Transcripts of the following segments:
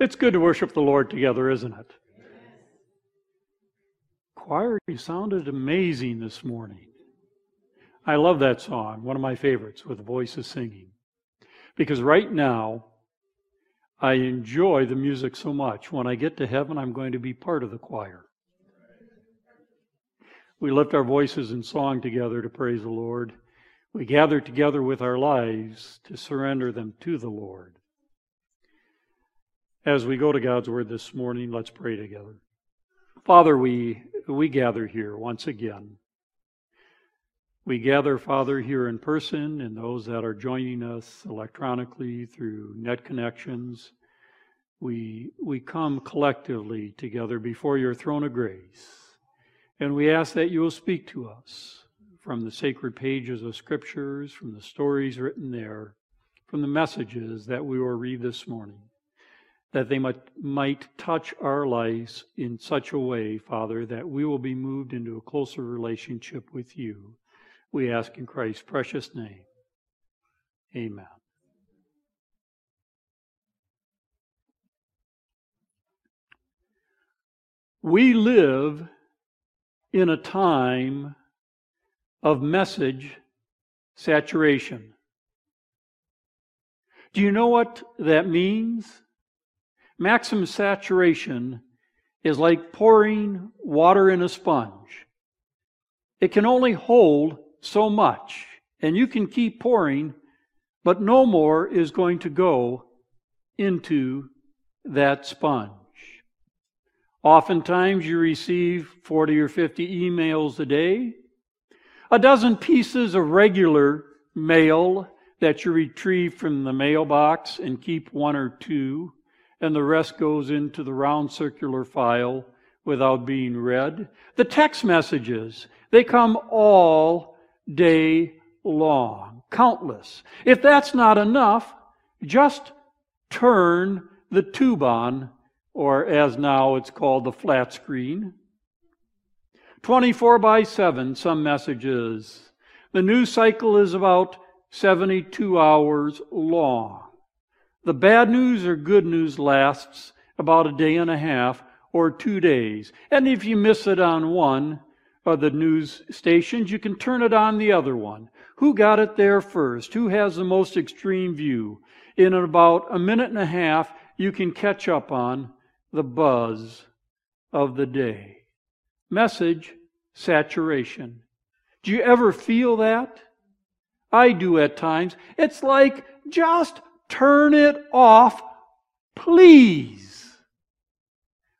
It's good to worship the Lord together, isn't it? Choir, you sounded amazing this morning. I love that song, one of my favorites, with voices singing. Because right now, I enjoy the music so much. When I get to heaven, I'm going to be part of the choir. We lift our voices in song together to praise the Lord. We gather together with our lives to surrender them to the Lord. As we go to God's Word this morning, let's pray together. Father, we, we gather here once again. We gather, Father, here in person and those that are joining us electronically through net connections. We, we come collectively together before your throne of grace. And we ask that you will speak to us from the sacred pages of scriptures, from the stories written there, from the messages that we will read this morning that they might, might touch our lives in such a way, Father, that we will be moved into a closer relationship with you. We ask in Christ's precious name. Amen. We live in a time of message saturation. Do you know what that means? Maximum saturation is like pouring water in a sponge. It can only hold so much, and you can keep pouring, but no more is going to go into that sponge. Oftentimes, you receive 40 or 50 emails a day, a dozen pieces of regular mail that you retrieve from the mailbox and keep one or two and the rest goes into the round circular file without being read. The text messages, they come all day long, countless. If that's not enough, just turn the tube on, or as now it's called the flat screen. 24 by 7, some messages. The news cycle is about 72 hours long. The bad news or good news lasts about a day and a half or two days. And if you miss it on one of the news stations, you can turn it on the other one. Who got it there first? Who has the most extreme view? In about a minute and a half, you can catch up on the buzz of the day. Message saturation. Do you ever feel that? I do at times. It's like just Turn it off, please.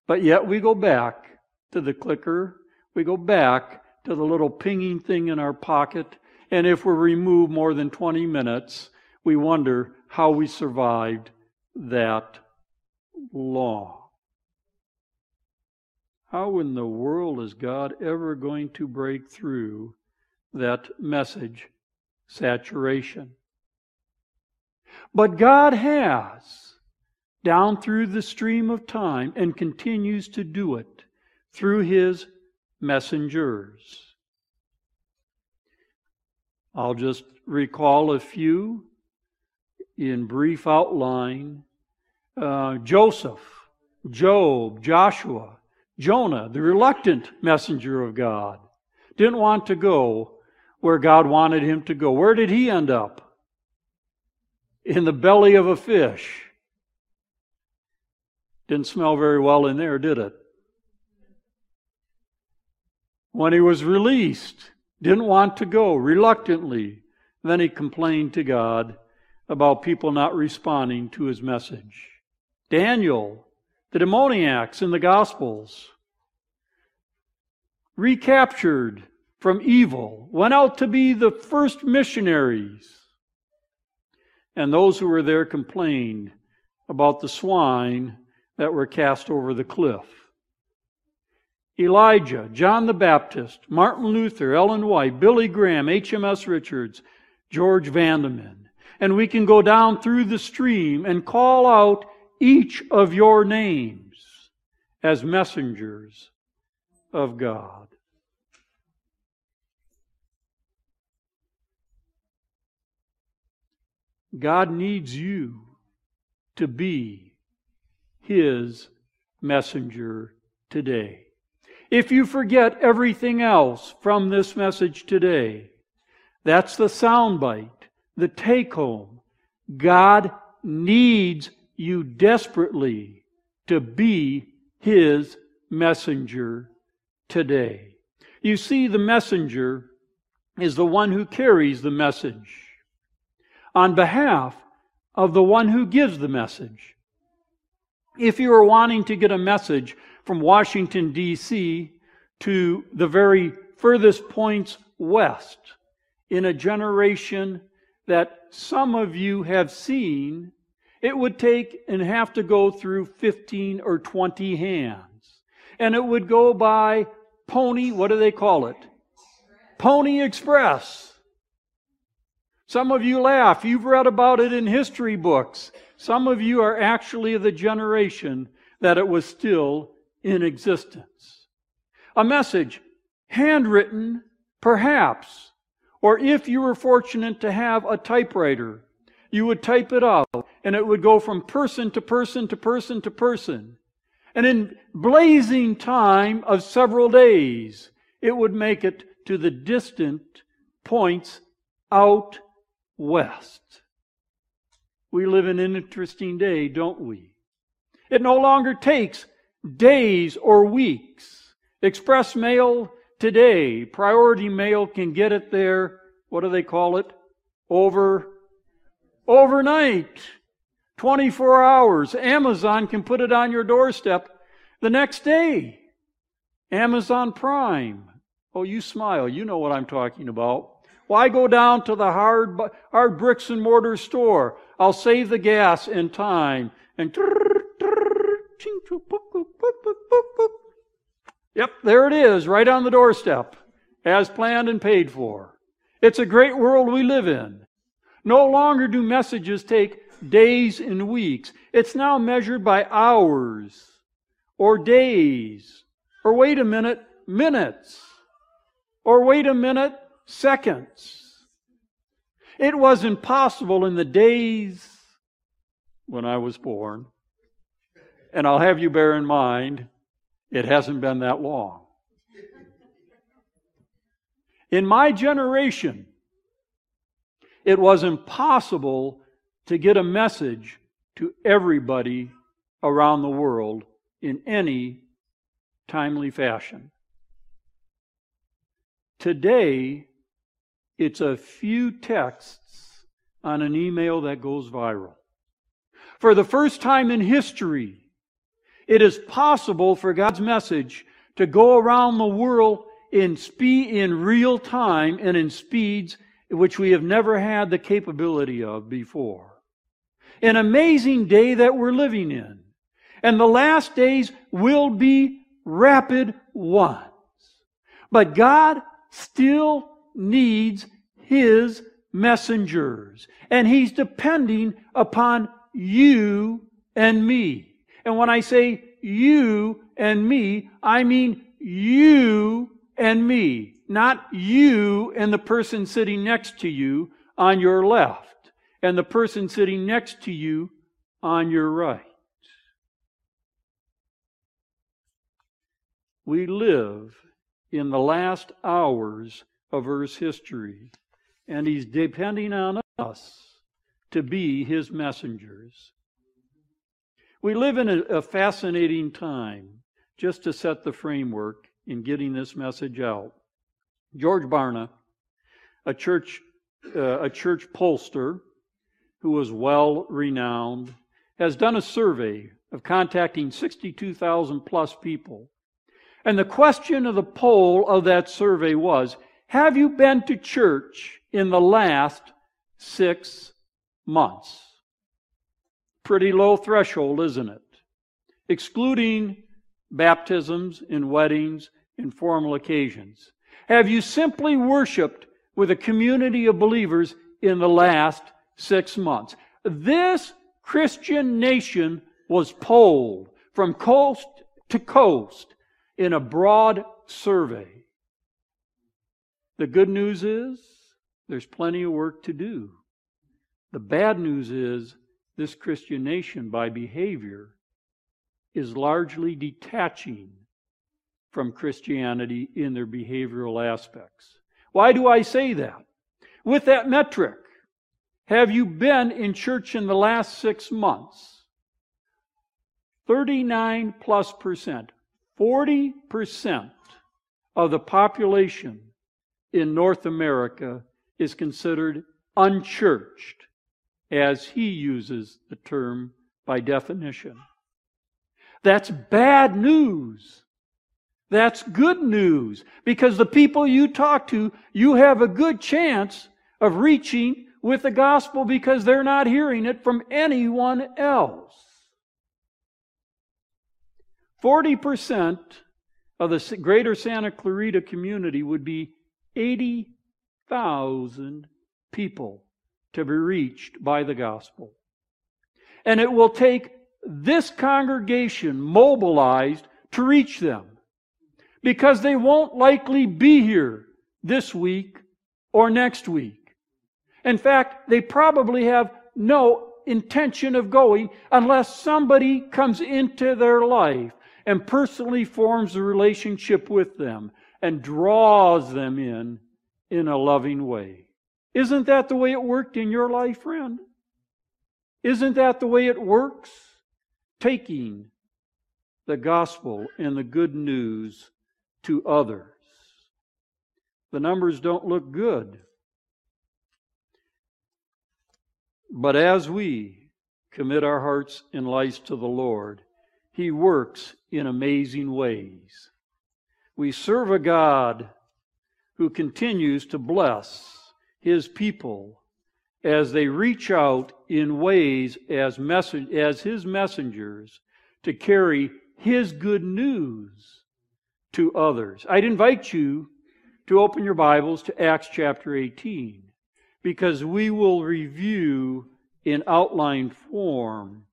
But yet we go back to the clicker. We go back to the little pinging thing in our pocket. And if we're removed more than 20 minutes, we wonder how we survived that long. How in the world is God ever going to break through that message saturation? But God has, down through the stream of time, and continues to do it through His messengers. I'll just recall a few in brief outline. Uh, Joseph, Job, Joshua, Jonah, the reluctant messenger of God, didn't want to go where God wanted him to go. Where did he end up? In the belly of a fish. Didn't smell very well in there, did it? When he was released, didn't want to go, reluctantly. Then he complained to God about people not responding to his message. Daniel, the demoniacs in the Gospels, recaptured from evil, went out to be the first missionaries and those who were there complained about the swine that were cast over the cliff. Elijah, John the Baptist, Martin Luther, Ellen White, Billy Graham, HMS Richards, George Vandeman. And we can go down through the stream and call out each of your names as messengers of God. God needs you to be his messenger today. If you forget everything else from this message today, that's the soundbite, the take home. God needs you desperately to be his messenger today. You see, the messenger is the one who carries the message on behalf of the one who gives the message. If you are wanting to get a message from Washington, D.C. to the very furthest points west in a generation that some of you have seen, it would take and have to go through 15 or 20 hands. And it would go by Pony, what do they call it? Pony Express. Some of you laugh. You've read about it in history books. Some of you are actually the generation that it was still in existence. A message, handwritten, perhaps, or if you were fortunate to have a typewriter, you would type it out and it would go from person to person to person to person. And in blazing time of several days, it would make it to the distant points out west. We live in an interesting day, don't we? It no longer takes days or weeks. Express mail today, priority mail can get it there, what do they call it? Over, overnight. 24 hours. Amazon can put it on your doorstep the next day. Amazon Prime. Oh, you smile. You know what I'm talking about. Why go down to the hard, hard bricks and mortar store? I'll save the gas and time. And yep, there it is, right on the doorstep, as planned and paid for. It's a great world we live in. No longer do messages take days and weeks. It's now measured by hours or days. Or wait a minute, minutes. Or wait a minute, seconds. It was impossible in the days when I was born. And I'll have you bear in mind, it hasn't been that long. In my generation, it was impossible to get a message to everybody around the world in any timely fashion. Today, it's a few texts on an email that goes viral. For the first time in history, it is possible for God's message to go around the world in speed, in real time and in speeds which we have never had the capability of before. An amazing day that we're living in. And the last days will be rapid ones. But God still needs his messengers. And he's depending upon you and me. And when I say you and me, I mean you and me, not you and the person sitting next to you on your left and the person sitting next to you on your right. We live in the last hours of Earth's history, and He's depending on us to be His messengers. We live in a, a fascinating time, just to set the framework in getting this message out. George Barna, a church, uh, a church pollster who was well renowned, has done a survey of contacting 62,000 plus people and the question of the poll of that survey was Have you been to church in the last six months? Pretty low threshold, isn't it? Excluding baptisms and weddings and formal occasions. Have you simply worshiped with a community of believers in the last six months? This Christian nation was polled from coast to coast in a broad survey. The good news is there's plenty of work to do. The bad news is this Christian nation, by behavior, is largely detaching from Christianity in their behavioral aspects. Why do I say that? With that metric, have you been in church in the last six months? 39 plus percent, 40 percent of the population in North America is considered unchurched, as he uses the term by definition. That's bad news. That's good news because the people you talk to, you have a good chance of reaching with the gospel because they're not hearing it from anyone else. 40% of the greater Santa Clarita community would be 80,000 people to be reached by the gospel. And it will take this congregation mobilized to reach them because they won't likely be here this week or next week. In fact, they probably have no intention of going unless somebody comes into their life and personally forms a relationship with them and draws them in in a loving way. Isn't that the way it worked in your life, friend? Isn't that the way it works? Taking the gospel and the good news to others. The numbers don't look good. But as we commit our hearts and lives to the Lord, He works in amazing ways. We serve a God who continues to bless His people as they reach out in ways as, message, as His messengers to carry His good news to others. I'd invite you to open your Bibles to Acts chapter 18 because we will review in outline form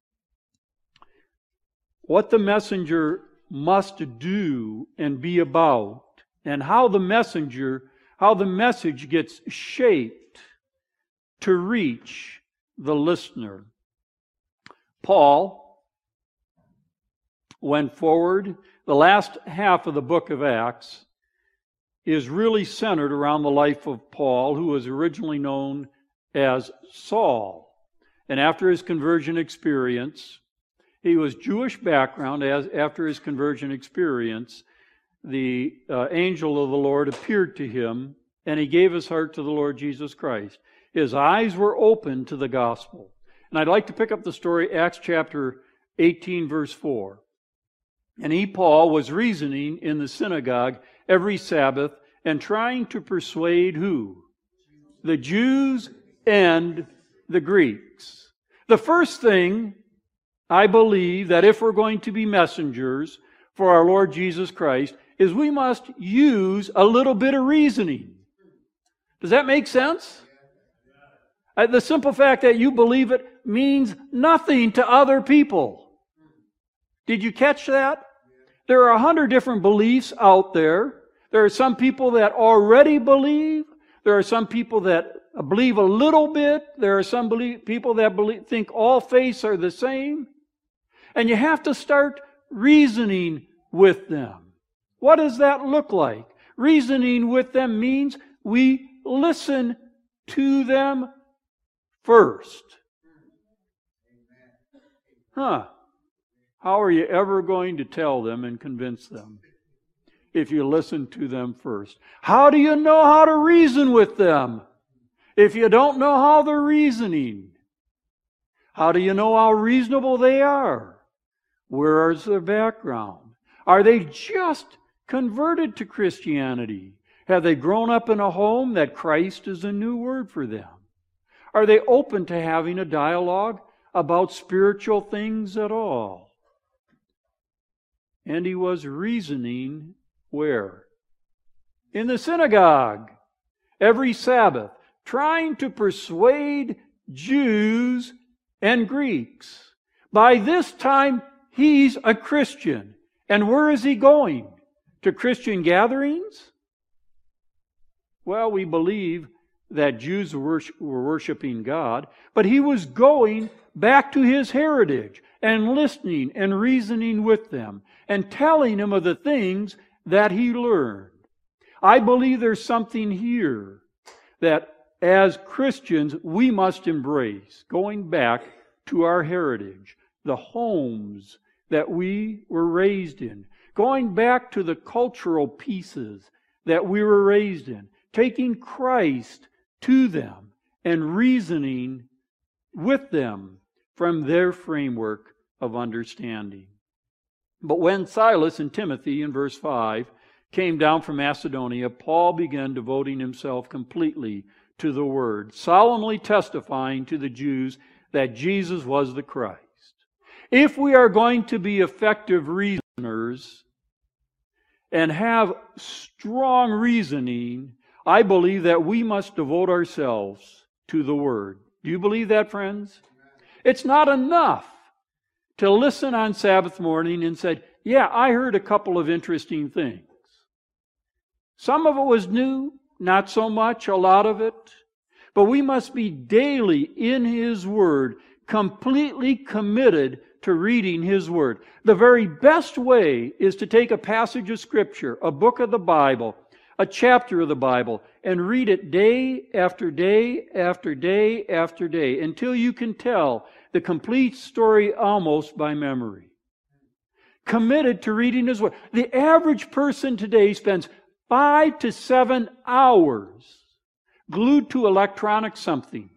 what the messenger must do and be about and how the messenger how the message gets shaped to reach the listener. Paul went forward the last half of the book of Acts is really centered around the life of Paul, who was originally known as Saul. And after his conversion experience, he was Jewish background. As after his conversion experience, the uh, angel of the Lord appeared to him, and he gave his heart to the Lord Jesus Christ. His eyes were open to the gospel. And I'd like to pick up the story, Acts chapter 18, verse 4. And he, Paul, was reasoning in the synagogue every Sabbath and trying to persuade who? The Jews and the Greeks. The first thing I believe that if we're going to be messengers for our Lord Jesus Christ is we must use a little bit of reasoning. Does that make sense? Uh, the simple fact that you believe it means nothing to other people. Did you catch that? There are a hundred different beliefs out there. There are some people that already believe. There are some people that believe a little bit. There are some believe, people that believe, think all faiths are the same. And you have to start reasoning with them. What does that look like? Reasoning with them means we listen to them first. Huh. How are you ever going to tell them and convince them? If you listen to them first. How do you know how to reason with them? If you don't know how they're reasoning. How do you know how reasonable they are? Where is their background? Are they just converted to Christianity? Have they grown up in a home that Christ is a new word for them? Are they open to having a dialogue about spiritual things at all? And he was reasoning where? In the synagogue every Sabbath, trying to persuade Jews and Greeks. By this time, he's a Christian. And where is he going? To Christian gatherings? Well, we believe that Jews were worshiping God, but he was going back to his heritage and listening and reasoning with them and telling them of the things that he learned. I believe there's something here that as Christians we must embrace, going back to our heritage, the homes that we were raised in, going back to the cultural pieces that we were raised in, taking Christ to them and reasoning with them from their framework of understanding. But when Silas and Timothy, in verse 5, came down from Macedonia, Paul began devoting himself completely to the Word, solemnly testifying to the Jews that Jesus was the Christ. If we are going to be effective reasoners and have strong reasoning, I believe that we must devote ourselves to the Word. Do you believe that, friends? It's not enough to listen on Sabbath morning and say, Yeah, I heard a couple of interesting things. Some of it was new, not so much, a lot of it. But we must be daily in His Word, completely committed to reading His Word. The very best way is to take a passage of Scripture, a book of the Bible, a chapter of the Bible, and read it day after day after day after day until you can tell the complete story almost by memory. Committed to reading His Word. The average person today spends five to seven hours glued to electronic something.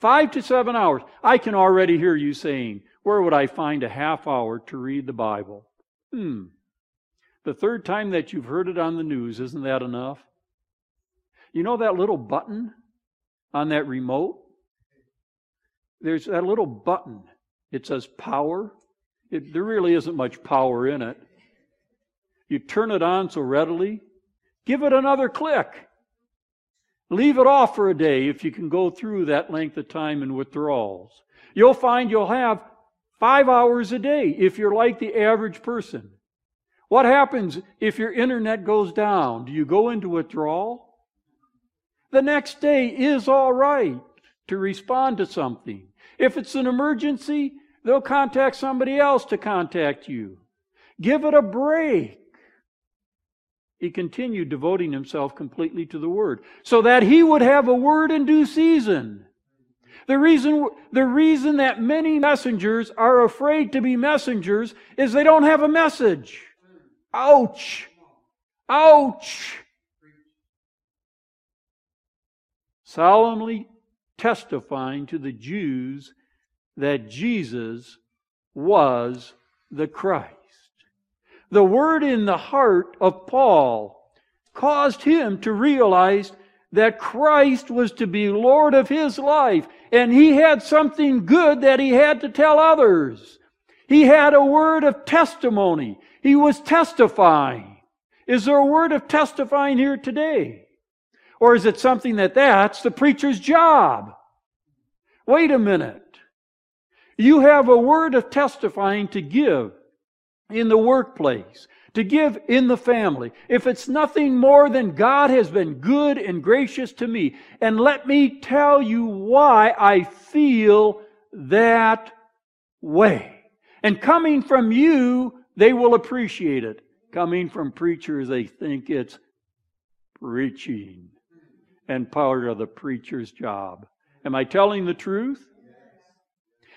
Five to seven hours. I can already hear you saying, Where would I find a half hour to read the Bible? Hmm. The third time that you've heard it on the news, isn't that enough? You know that little button on that remote? There's that little button. It says power. It, there really isn't much power in it. You turn it on so readily. Give it another click. Leave it off for a day if you can go through that length of time in withdrawals. You'll find you'll have five hours a day if you're like the average person. What happens if your internet goes down? Do you go into withdrawal? The next day is all right to respond to something. If it's an emergency, they'll contact somebody else to contact you. Give it a break he continued devoting himself completely to the Word, so that he would have a word in due season. The reason, the reason that many messengers are afraid to be messengers is they don't have a message. Ouch! Ouch! Solemnly testifying to the Jews that Jesus was the Christ the word in the heart of Paul caused him to realize that Christ was to be Lord of his life, and he had something good that he had to tell others. He had a word of testimony. He was testifying. Is there a word of testifying here today? Or is it something that that's the preacher's job? Wait a minute. You have a word of testifying to give in the workplace, to give in the family, if it's nothing more than God has been good and gracious to me, and let me tell you why I feel that way. And coming from you, they will appreciate it. Coming from preachers, they think it's preaching and part of the preacher's job. Am I telling the truth?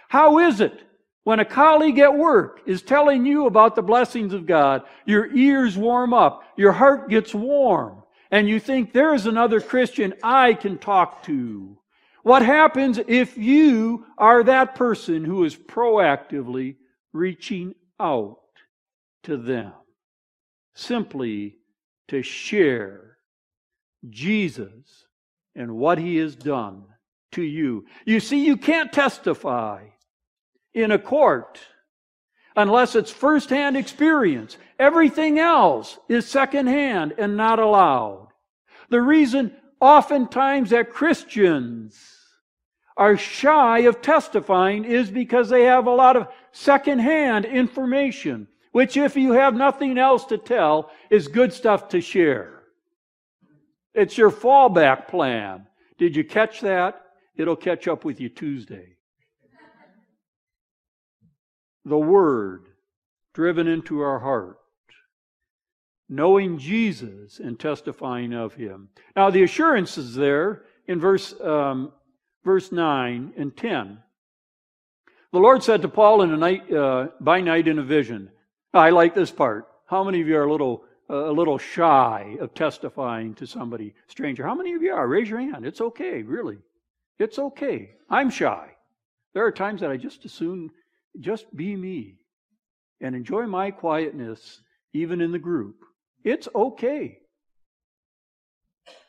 How is it when a colleague at work is telling you about the blessings of God, your ears warm up, your heart gets warm, and you think there is another Christian I can talk to. What happens if you are that person who is proactively reaching out to them? Simply to share Jesus and what he has done to you. You see, you can't testify in a court unless it's firsthand experience. Everything else is secondhand and not allowed. The reason oftentimes that Christians are shy of testifying is because they have a lot of secondhand information, which, if you have nothing else to tell, is good stuff to share. It's your fallback plan. Did you catch that? It'll catch up with you Tuesday. The Word driven into our heart, knowing Jesus and testifying of Him. Now, the assurance is there in verse, um, verse 9 and 10. The Lord said to Paul in a night, uh, by night in a vision. I like this part. How many of you are a little, uh, a little shy of testifying to somebody stranger? How many of you are? Raise your hand. It's okay, really. It's okay. I'm shy. There are times that I just as soon just be me and enjoy my quietness, even in the group. It's okay.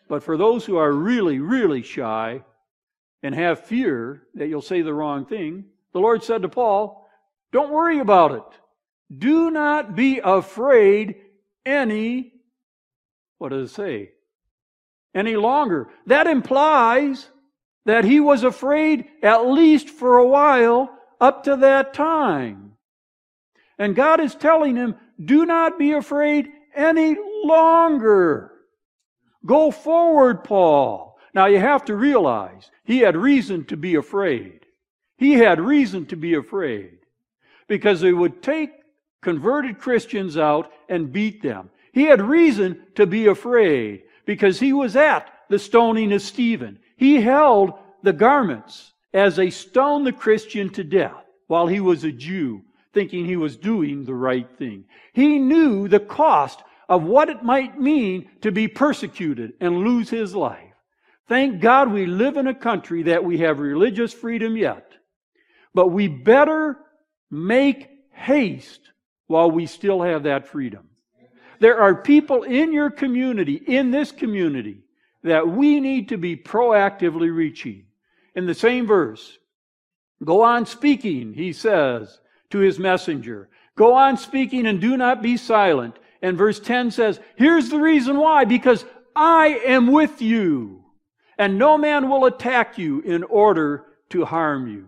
But for those who are really, really shy and have fear that you'll say the wrong thing, the Lord said to Paul, Don't worry about it. Do not be afraid any, what does it say? Any longer. That implies that he was afraid at least for a while up to that time. And God is telling him, do not be afraid any longer. Go forward, Paul. Now you have to realize he had reason to be afraid. He had reason to be afraid because they would take converted Christians out and beat them. He had reason to be afraid because he was at the stoning of Stephen. He held the garments as they stoned the Christian to death while he was a Jew, thinking he was doing the right thing. He knew the cost of what it might mean to be persecuted and lose his life. Thank God we live in a country that we have religious freedom yet. But we better make haste while we still have that freedom. There are people in your community, in this community, that we need to be proactively reaching. In the same verse, go on speaking, he says to his messenger. Go on speaking and do not be silent. And verse 10 says, here's the reason why, because I am with you, and no man will attack you in order to harm you.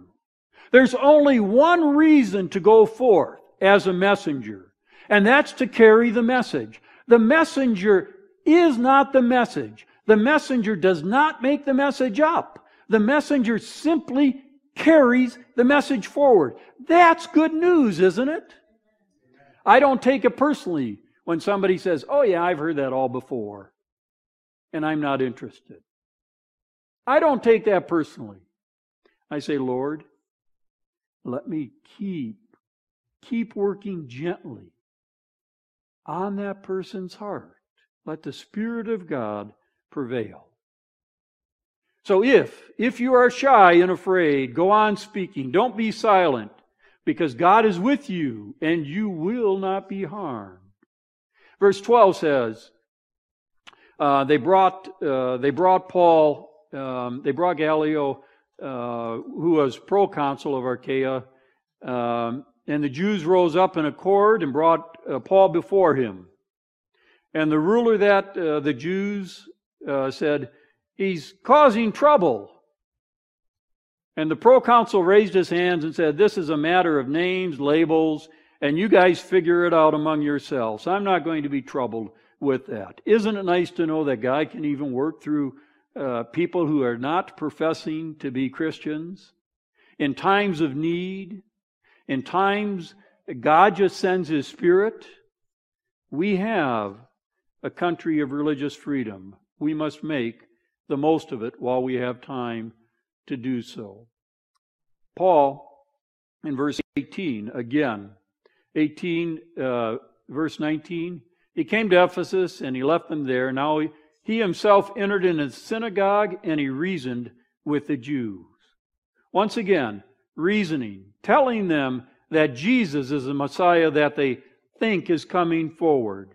There's only one reason to go forth as a messenger, and that's to carry the message. The messenger is not the message. The messenger does not make the message up. The messenger simply carries the message forward. That's good news, isn't it? I don't take it personally when somebody says, Oh, yeah, I've heard that all before, and I'm not interested. I don't take that personally. I say, Lord, let me keep Keep working gently on that person's heart. Let the Spirit of God prevail. So if, if you are shy and afraid, go on speaking. Don't be silent because God is with you and you will not be harmed. Verse 12 says, uh, they brought, uh, they brought Paul, um, they brought Gallio, uh, who was proconsul of Achaia, um, and the Jews rose up in accord and brought uh, Paul before him. And the ruler that uh, the Jews uh, said, He's causing trouble. And the proconsul raised his hands and said, This is a matter of names, labels, and you guys figure it out among yourselves. I'm not going to be troubled with that. Isn't it nice to know that God can even work through uh, people who are not professing to be Christians? In times of need, in times God just sends His Spirit, we have a country of religious freedom. We must make the most of it while we have time to do so. Paul, in verse 18, again, 18, uh, verse 19, he came to Ephesus and he left them there. Now he, he himself entered in a synagogue and he reasoned with the Jews. Once again, reasoning, telling them that Jesus is the Messiah that they think is coming forward.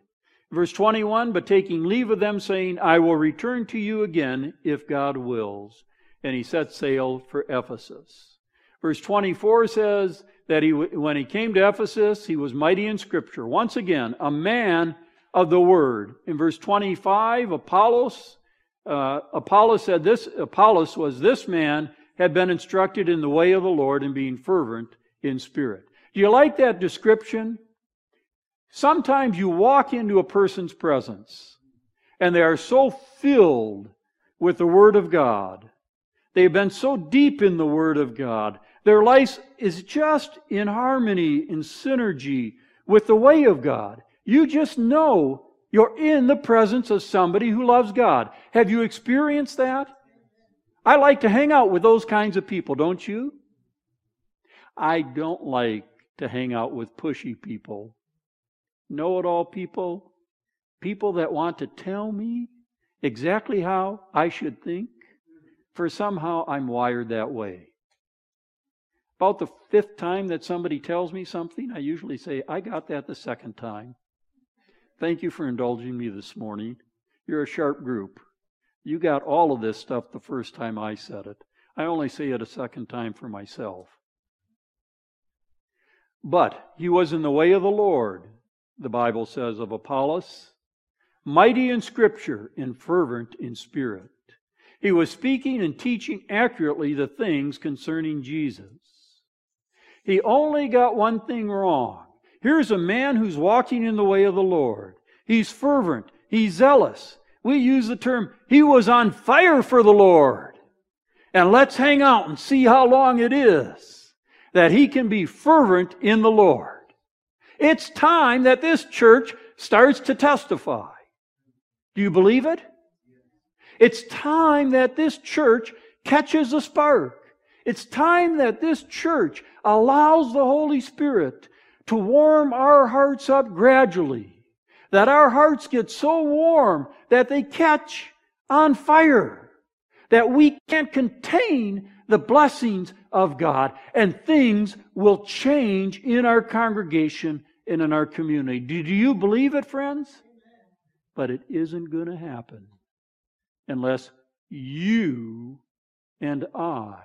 Verse 21 But taking leave of them, saying, I will return to you again if God wills. And he set sail for Ephesus. Verse 24 says that he, when he came to Ephesus, he was mighty in Scripture. Once again, a man of the Word. In verse 25, Apollos, uh, Apollos said this, Apollos was this man had been instructed in the way of the Lord and being fervent in spirit. Do you like that description? Sometimes you walk into a person's presence and they are so filled with the Word of God. They've been so deep in the Word of God Their life is just in harmony, in synergy with the way of God. You just know you're in the presence of somebody who loves God. Have you experienced that? I like to hang out with those kinds of people, don't you? I don't like to hang out with pushy people, know it all people, people that want to tell me exactly how I should think, for somehow I'm wired that way. About the fifth time that somebody tells me something, I usually say, I got that the second time. Thank you for indulging me this morning. You're a sharp group. You got all of this stuff the first time I said it. I only say it a second time for myself. But he was in the way of the Lord, the Bible says of Apollos, mighty in scripture and fervent in spirit. He was speaking and teaching accurately the things concerning Jesus. He only got one thing wrong. Here's a man who's walking in the way of the Lord. He's fervent. He's zealous. We use the term, he was on fire for the Lord. And let's hang out and see how long it is that he can be fervent in the Lord. It's time that this church starts to testify. Do you believe it? It's time that this church catches a spark. It's time that this church allows the Holy Spirit to warm our hearts up gradually. That our hearts get so warm that they catch on fire. That we can't contain the blessings of God and things will change in our congregation and in our community. Do you believe it, friends? But it isn't going to happen unless you and I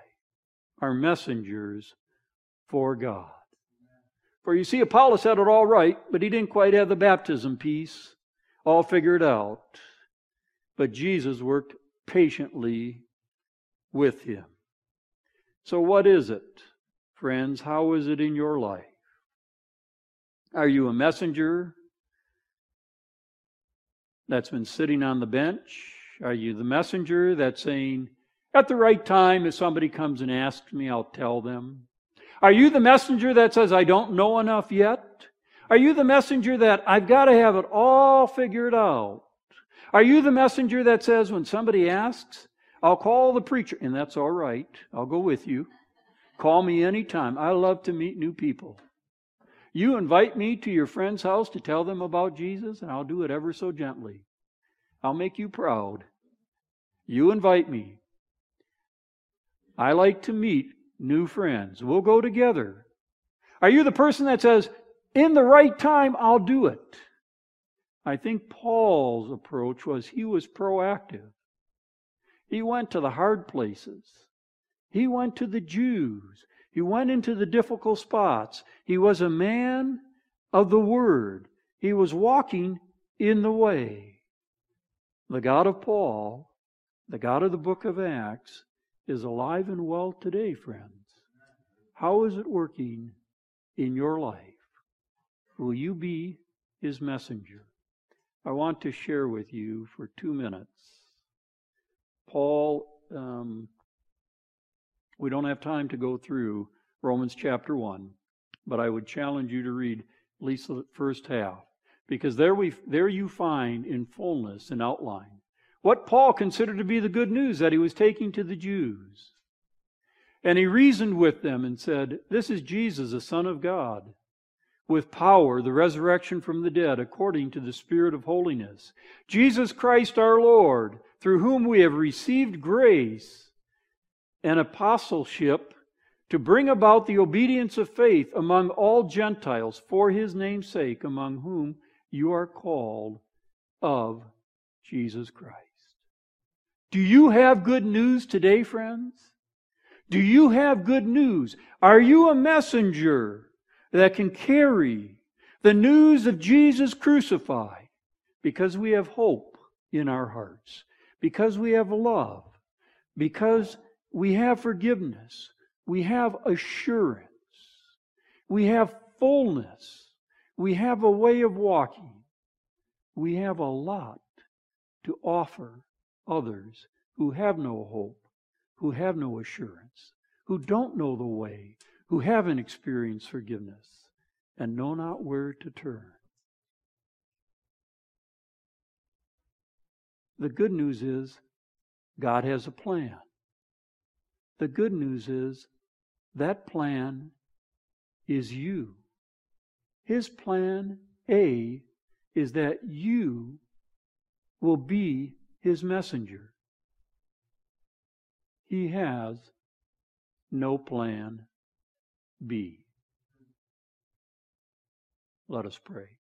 are messengers for God. For you see, Apollos had it all right, but he didn't quite have the baptism piece all figured out. But Jesus worked patiently with him. So, what is it, friends? How is it in your life? Are you a messenger that's been sitting on the bench? Are you the messenger that's saying, at the right time, if somebody comes and asks me, I'll tell them? Are you the messenger that says, I don't know enough yet? Are you the messenger that I've got to have it all figured out? Are you the messenger that says, when somebody asks, I'll call the preacher, and that's all right. I'll go with you. Call me anytime. I love to meet new people. You invite me to your friend's house to tell them about Jesus, and I'll do it ever so gently. I'll make you proud. You invite me. I like to meet new friends. We'll go together. Are you the person that says, in the right time, I'll do it? I think Paul's approach was he was proactive. He went to the hard places. He went to the Jews. He went into the difficult spots. He was a man of the Word. He was walking in the way. The God of Paul, the God of the book of Acts, is alive and well today, friends. How is it working in your life? Will you be his messenger? I want to share with you for two minutes. Paul, um, we don't have time to go through Romans chapter 1, but I would challenge you to read at least the first half, because there, we, there you find in fullness and outline what Paul considered to be the good news that he was taking to the Jews. And he reasoned with them and said, This is Jesus, the Son of God, with power, the resurrection from the dead, according to the Spirit of holiness. Jesus Christ our Lord, through whom we have received grace and apostleship to bring about the obedience of faith among all Gentiles for his name's sake, among whom you are called of Jesus Christ. Do you have good news today, friends? Do you have good news? Are you a messenger that can carry the news of Jesus crucified? Because we have hope in our hearts, because we have love, because we have forgiveness, we have assurance, we have fullness, we have a way of walking, we have a lot to offer others who have no hope, who have no assurance, who don't know the way, who haven't experienced forgiveness, and know not where to turn. The good news is God has a plan. The good news is that plan is you. His plan A is that you will be his messenger. He has no plan B. Let us pray.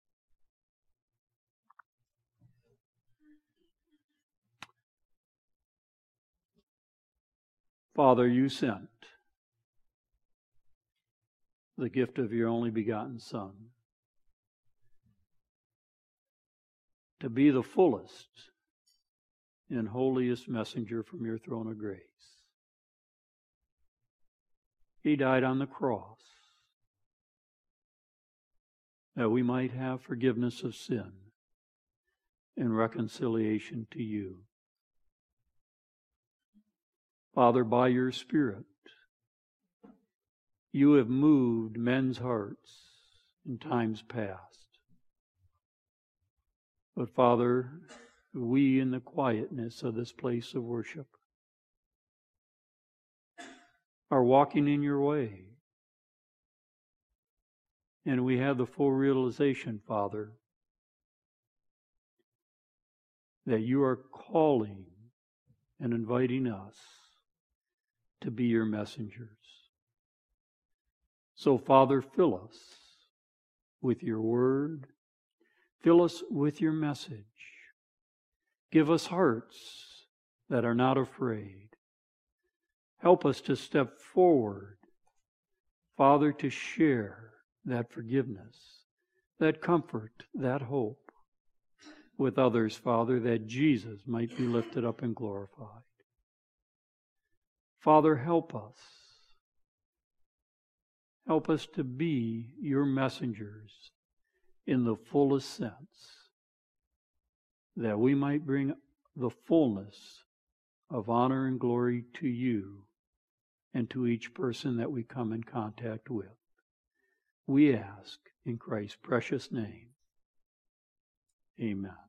Father, you sent the gift of your only begotten Son to be the fullest and holiest messenger from your throne of grace. He died on the cross that we might have forgiveness of sin and reconciliation to you. Father, by your Spirit, you have moved men's hearts in times past. But Father, we in the quietness of this place of worship are walking in your way. And we have the full realization, Father, that you are calling and inviting us to be your messengers. So, Father, fill us with your word, fill us with your message. Give us hearts that are not afraid. Help us to step forward, Father, to share that forgiveness, that comfort, that hope with others, Father, that Jesus might be lifted up and glorified. Father, help us. Help us to be your messengers in the fullest sense that we might bring the fullness of honor and glory to you and to each person that we come in contact with. We ask in Christ's precious name. Amen.